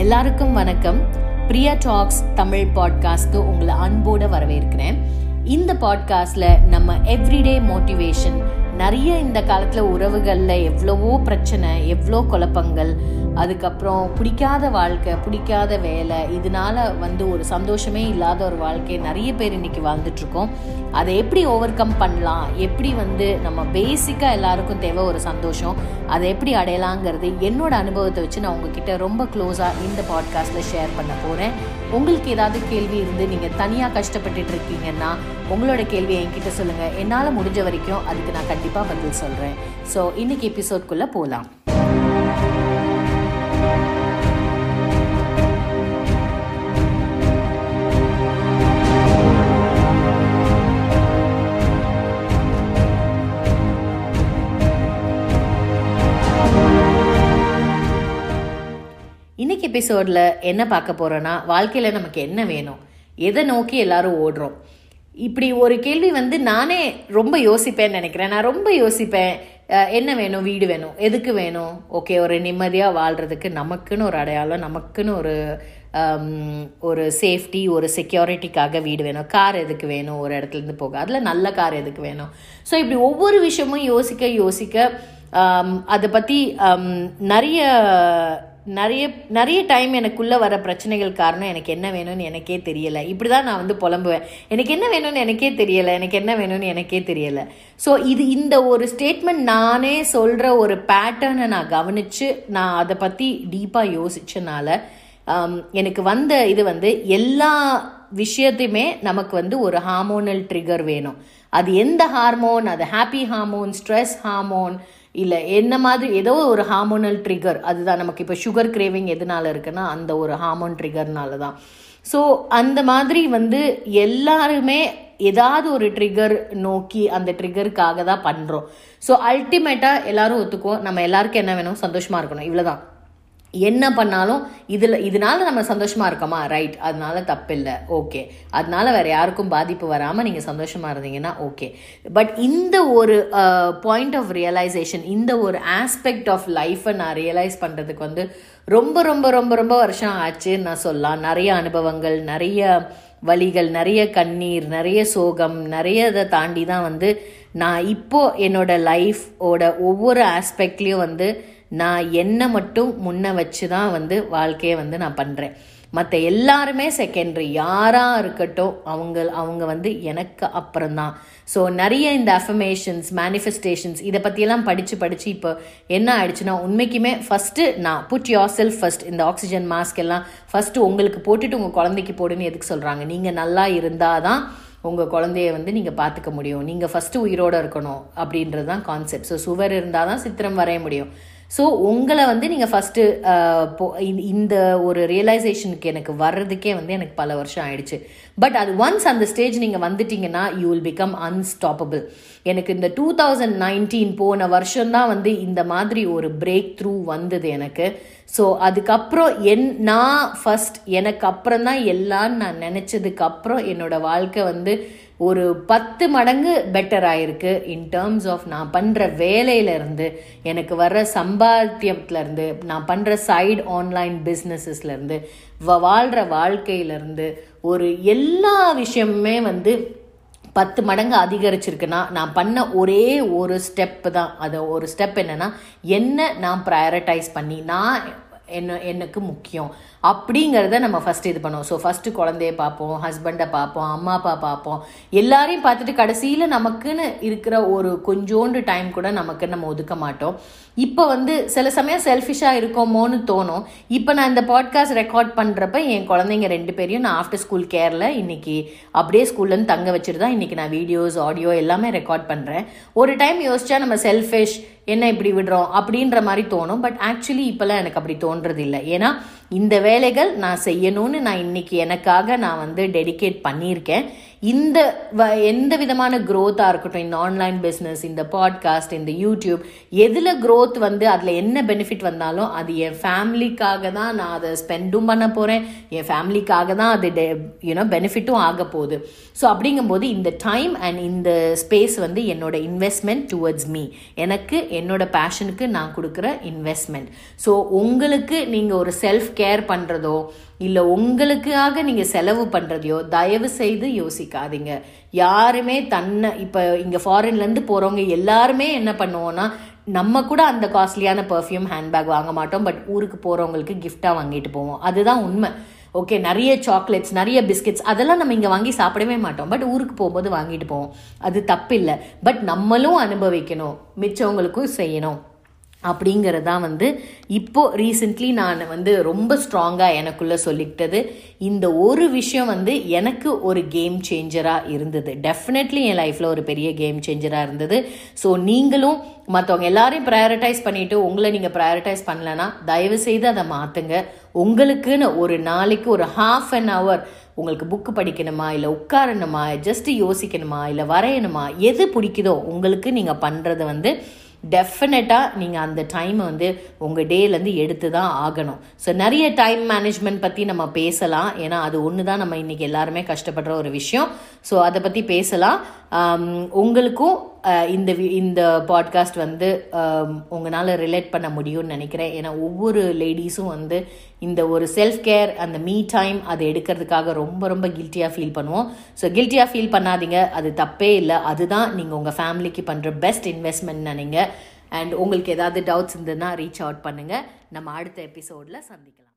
எல்லாருக்கும் வணக்கம். பிரியா டாக்ஸ் தமிழ் பாட்காஸ்ட்க்கு உங்களை அன்போட வரவேற்கிறேன். இந்த பாட்காஸ்ட்ல நம்ம எவ்ரிடே மோட்டிவேஷன் நிறைய இந்த காலத்தில் உறவுகளில் எவ்வளவோ பிரச்சனை எவ்வளோ குழப்பங்கள் அதுக்கப்புறம் பிடிக்காத வாழ்க்கை பிடிக்காத வேலை இதனால வந்து ஒரு சந்தோஷமே இல்லாத ஒரு வாழ்க்கையை நிறைய பேர் இன்னைக்கு வாழ்ந்துட்டுருக்கோம். அதை எப்படி ஓவர் கம் பண்ணலாம்? எப்படி வந்து நம்ம பேசிக்காக எல்லாருக்கும் தேவை ஒரு சந்தோஷம்? அதை எப்படி அடையலாங்கிறது என்னோட அனுபவத்தை வச்சு நான் உங்ககிட்ட ரொம்ப க்ளோஸாக இந்த பாட்காஸ்ட்டில் ஷேர் பண்ண போகிறேன் உங்களுக்கு ஏதாவது கேள்வி இருந்து நீங்கள் தனியாக கஷ்டப்பட்டுட்டு இருக்கீங்கன்னா உங்களோட கேள்வியை என்கிட்ட சொல்லுங்கள் என்னால் முடிஞ்ச வரைக்கும் அதுக்கு நான் கண்டிப்பாக பதில் சொல்கிறேன் ஸோ இன்னைக்கு எபிசோட்குள்ளே போகலாம் இன்னைக்கு எபிசோடில் என்ன பார்க்க போகிறோன்னா வாழ்க்கையில் நமக்கு என்ன வேணும்? எதை நோக்கி எல்லாரும் ஓடுறோம்? இப்படி ஒரு கேள்வி வந்து நானே ரொம்ப யோசிப்பேன்னு நினைக்கிறேன். நான் ரொம்ப யோசிப்பேன் என்ன வேணும்? வீடு வேணும். எதுக்கு வேணும்? ஓகே ஒரு நிம்மதியாக வாழ்கிறதுக்கு நமக்குன்னு ஒரு அடையாளம் நமக்குன்னு ஒரு ஒரு சேஃப்டி ஒரு செக்யூரிட்டிக்காக வீடு வேணும். கார் எதுக்கு வேணும்? ஒரு இடத்துலேருந்து போக. அதில் நல்ல கார் எதுக்கு வேணும்? ஸோ இப்படி ஒவ்வொரு விஷயமும் யோசிக்க யோசிக்க அதை பற்றி நிறைய நிறைய நிறைய டைம் எனக்குள்ளே வர பிரச்சனைகள் காரணம் எனக்கு என்ன வேணும்னு எனக்கே தெரியலை. இப்படி தான் நான் வந்து புலம்புவேன். எனக்கு என்ன வேணும்னு எனக்கே தெரியலை. எனக்கு என்ன வேணும்னு எனக்கே தெரியலை. ஸோ இது இந்த ஒரு ஸ்டேட்மெண்ட் நானே சொல்கிற ஒரு பேட்டர்னை நான் கவனித்து நான் அதை பற்றி டீப்பாக யோசித்தனால um, எனக்கு வந்த இது வந்து எல்லா விஷயத்தையுமே நமக்கு வந்து ஒரு ஹார்மோனல் ட்ரிகர் வேணும். அது எந்த ஹார்மோன் அது ஹாப்பி ஹார்மோன் ஸ்ட்ரெஸ் ஹார்மோன் இல்லை என்ன மாதிரி ஏதோ ஒரு ஹார்மோனல் ட்ரிகர் அதுதான் நமக்கு இப்போ சுகர் கிரேவிங் எதனால இருக்குன்னா அந்த ஒரு ஹார்மோன் ட்ரிகர்னால தான். ஸோ அந்த மாதிரி வந்து எல்லாருமே ஏதாவது ஒரு ட்ரிகர் நோக்கி அந்த ட்ரிகருக்காக தான் பண்ணுறோம் ஸோ அல்டிமேட்டாக எல்லாரும் ஒத்துக்குவோம். நம்ம எல்லாருக்கும் என்ன வேணும்? சந்தோஷமாக இருக்கணும். இவ்வளோதான் என்ன பண்ணாலும் இதில் இதனால நம்ம சந்தோஷமா இருக்கோமா? ரைட் அதனால தப்பில்லை. ஓகே அதனால வேற யாருக்கும் பாதிப்பு வராமல் நீங்கள் சந்தோஷமா இருந்தீங்கன்னா ஓகே பட் இந்த ஒரு பாயிண்ட் ஆஃப் ரியலைசேஷன் இந்த ஒரு ஆஸ்பெக்ட் ஆஃப் லைஃப்பை நான் ரியலைஸ் பண்ணுறதுக்கு வந்து ரொம்ப ரொம்ப ரொம்ப ரொம்ப வருஷம் ஆச்சுன்னு நான் சொல்லலாம். நிறைய அனுபவங்கள் நிறைய வழிகள் நிறைய கண்ணீர் நிறைய சோகம் நிறைய இதை தாண்டி தான் வந்து நான் இப்போ என்னோட லைஃப்போட ஒவ்வொரு ஆஸ்பெக்ட்லேயும் வந்து நான் என்ன மட்டும் முன்ன வச்சு தான் வந்து வாழ்க்கையை வந்து நான் பண்ணுறேன் மற்ற எல்லாருமே செகண்டரி யாராக இருக்கட்டும் அவங்க அவங்க வந்து எனக்கு அப்புறம்தான். ஸோ நிறைய இந்த அஃபர்மேஷன்ஸ் மேனிஃபெஸ்டேஷன்ஸ் இதை பற்றியெல்லாம் படித்து படித்து இப்போ என்ன ஆயிடுச்சுன்னா உண்மைக்குமே ஃபஸ்ட்டு நான் புட் யோர் செல்ஃப் ஃபஸ்ட் இந்த ஆக்சிஜன் மாஸ்க் எல்லாம் ஃபஸ்ட்டு உங்களுக்கு போட்டுட்டு உங்கள் குழந்தைக்கு போடுன்னு எதுக்கு சொல்கிறாங்க நீங்கள் நல்லா இருந்தால் தான் உங்கள் குழந்தைய வந்து நீங்கள் பார்த்துக்க முடியும். நீங்கள் ஃபஸ்ட்டு உயிரோடு இருக்கணும் அப்படின்றது தான் கான்செப்ட் ஸோ சுவர் இருந்தால் தான் சித்திரம் வரைய முடியும். ஸோ உங்களை வந்து நீங்கள் uh, ஃபஸ்ட்டு இந்த ஒரு ரியலைசேஷனுக்கு எனக்கு வர்றதுக்கே வந்து எனக்கு பல வருஷம் ஆயிடுச்சு. பட் அது ஒன்ஸ் அந்த ஸ்டேஜ் நீங்கள் வந்துட்டீங்கன்னா யூ வில் பிகம் அன்ஸ்டாப்பபிள் எனக்கு இந்த டூ தௌசண்ட் நைன்டீன் போன வருஷம்தான் வந்து இந்த மாதிரி ஒரு பிரேக் த்ரூ வந்தது எனக்கு. ஸோ அதுக்கப்புறம் என் நான் ஃபஸ்ட் எனக்கு அப்புறம் தான் எல்லாம் நான் நினச்சதுக்கு அப்புறம் என்னோட வாழ்க்கை வந்து ஒரு பத்து மடங்கு பெட்டர் ஆயிருக்கு. இன் டேர்ம்ஸ் ஆஃப் நான் பண்ணுற வேலையிலேருந்து எனக்கு வர்ற சம்பாத்தியத்துலேருந்து நான் பண்ணுற சைடு ஆன்லைன் பிஸ்னஸஸ்லேருந்து வாழ்கிற வாழ்க்கையிலேருந்து ஒரு எல்லா விஷயமுமே வந்து பத்து மடங்கு அதிகரிச்சிருக்குன்னா நான் பண்ண ஒரே ஒரு ஸ்டெப் தான். அது ஒரு ஸ்டெப் என்னன்னா என்ன நான் ப்ரையாரிட்டைஸ் பண்ணி நான் என்ன எனக்கு முக்கியம்? அப்படிங்கிறத நம்ம ஃபஸ்ட்டு இது பண்ணுவோம். ஸோ ஃபஸ்ட்டு குழந்தைய பார்ப்போம் ஹஸ்பண்டை பார்ப்போம் அம்மா அப்பா பார்ப்போம். எல்லாரையும் பார்த்துட்டு கடைசியில் நமக்குன்னு இருக்கிற ஒரு கொஞ்சோண்டு டைம் கூட நமக்கு நம்ம ஒதுக்க மாட்டோம். இப்போ வந்து சில சமயம் செல்ஃபிஷாக இருக்கோமோன்னு தோணும். இப்போ நான் இந்த பாட்காஸ்ட் ரெக்கார்ட் பண்ணுறப்ப என் குழந்தைங்க ரெண்டு பேரையும் நான் ஆஃப்டர் ஸ்கூல் கேரில் இன்னைக்கு அப்படியே ஸ்கூல்லேருந்து தங்க வச்சுட்டு தான் இன்னைக்கு நான் வீடியோஸ் ஆடியோ எல்லாமே ரெக்கார்ட் பண்ணுறேன் ஒரு டைம் யோசிச்சா நம்ம செல்ஃபிஷ் என்ன இப்படி விடுறோம் அப்படின்ற மாதிரி தோணும். பட் ஆக்சுவலி இப்போல்லாம் எனக்கு அப்படி தோன்றது இல்லை ஏன்னா இந்த வேலைகள் நான் செய்யணும்னு நான் இன்னைக்கு எனக்காக நான் வந்து டெடிகேட் பண்ணியிருக்கேன். இந்த வ- எந்த விதமான க்ரோத்தாக இருக்கட்டும் இந்த ஆன்லைன் பிஸ்னஸ் இந்த பாட்காஸ்ட் இந்த யூடியூப் எதில் க்ரோத் வந்து அதில் என்ன பெனிஃபிட் வந்தாலும் அது என் ஃபேமிலிக்காக தான் நான் அதை ஸ்பெண்டும் பண்ண போகிறேன் என் ஃபேமிலிக்காக தான் அது டெ யூனோ பெனிஃபிட்டும் ஆக போகுது. ஸோ அப்படிங்கும்போது இந்த டைம் அண்ட் இந்த ஸ்பேஸ் வந்து என்னோட இன்வெஸ்ட்மெண்ட் டுவர்ட்ஸ் மீ எனக்கு என்னோட பேஷனுக்கு நான் கொடுக்குற இன்வெஸ்ட்மெண்ட் ஸோ உங்களுக்கு நீங்கள் ஒரு செல்ஃப் கேர் பண்ணுறதோ இல்லை உங்களுக்காக நீங்கள் செலவு பண்ணுறதையோ தயவு செய்து யோசிக்காதீங்க. யாருமே தன்னை இப்போ இங்கே ஃபாரின்லேருந்து போகிறவங்க எல்லாருமே என்ன பண்ணுவோன்னா நம்ம கூட அந்த காஸ்ட்லியான பர்ஃப்யூம் ஹேண்ட்பேக் வாங்க மாட்டோம் பட் ஊருக்கு போகிறவங்களுக்கு கிஃப்டாக வாங்கிட்டு போவோம். அதுதான் உண்மை. ஓகே நிறைய சாக்லேட்ஸ் நிறைய பிஸ்கெட்ஸ் அதெல்லாம் நம்ம இங்கே வாங்கி சாப்பிடவே மாட்டோம். பட் ஊருக்கு போகும்போது வாங்கிட்டு போவோம். அது தப்பில்லை. பட் நம்மளும் அனுபவிக்கணும். மிச்சவங்களுக்கும் செய்யணும். அப்படிங்கிறது தான் வந்து இப்போ ரீசெண்ட்லி நான் வந்து ரொம்ப ஸ்ட்ராங்காக எனக்குள்ளே சொல்லிக்கிட்டது. இந்த ஒரு விஷயம் வந்து எனக்கு ஒரு கேம் சேஞ்சராக இருந்தது. டெஃபினெட்லி என் லைஃப்பில் ஒரு பெரிய கேம் சேஞ்சராக இருந்தது. ஸோ நீங்களும் மற்றவங்க எல்லாரையும் ப்ரையாரிட்டைஸ் பண்ணிவிட்டு உங்களை நீங்கள் ப்ரையாரிட்டைஸ் பண்ணலன்னா தயவு செய்து அதை மாற்றுங்க உங்களுக்குன்னு ஒரு நாளைக்கு ஒரு ஹாஃப் அன் ஹவர் உங்களுக்கு புக்கு படிக்கணுமா இல்லை உட்காரணுமா ஜஸ்ட் யோசிக்கணுமா இல்லை வரையணுமா எது பிடிக்குதோ உங்களுக்கு நீங்கள் பண்ணுறது வந்து டெஃபினட்டாக நீங்கள் அந்த டைமை வந்து உங்கள் டேலேருந்து எடுத்து தான் ஆகணும். ஸோ நிறைய டைம் மேனேஜ்மெண்ட் பற்றி நம்ம பேசலாம். ஏன்னா அது ஒன்று தான் நம்ம இன்றைக்கி எல்லாருமே கஷ்டப்படுற ஒரு விஷயம். ஸோ அதை பற்றி பேசலாம். Um, உங்களுக்கும் uh, இந்த இந்த பாட்காஸ்ட் வந்து um, உங்களால் ரிலேட் பண்ண முடியும்னு நினைக்கிறேன். ஏன்னா ஒவ்வொரு லேடிஸும் வந்து இந்த ஒரு செல்ஃப் கேர் அந்த மீ டைம் அதை எடுக்கிறதுக்காக ரொம்ப ரொம்ப கில்ட்டியாக ஃபீல் பண்ணுவோம். ஸோ கில்ட்டியாக ஃபீல் பண்ணாதீங்க. அது தப்பே இல்லை. அதுதான் நீங்கள் உங்கள் ஃபேமிலிக்கு பண்ணுற பெஸ்ட் இன்வெஸ்ட்மெண்ட் நினைங்க. அண்ட் உங்களுக்கு ஏதாவது டவுட்ஸ் இருந்ததுன்னா ரீச் அவுட் பண்ணுங்கள் நம்ம அடுத்த எபிசோடில் சந்திக்கலாம்.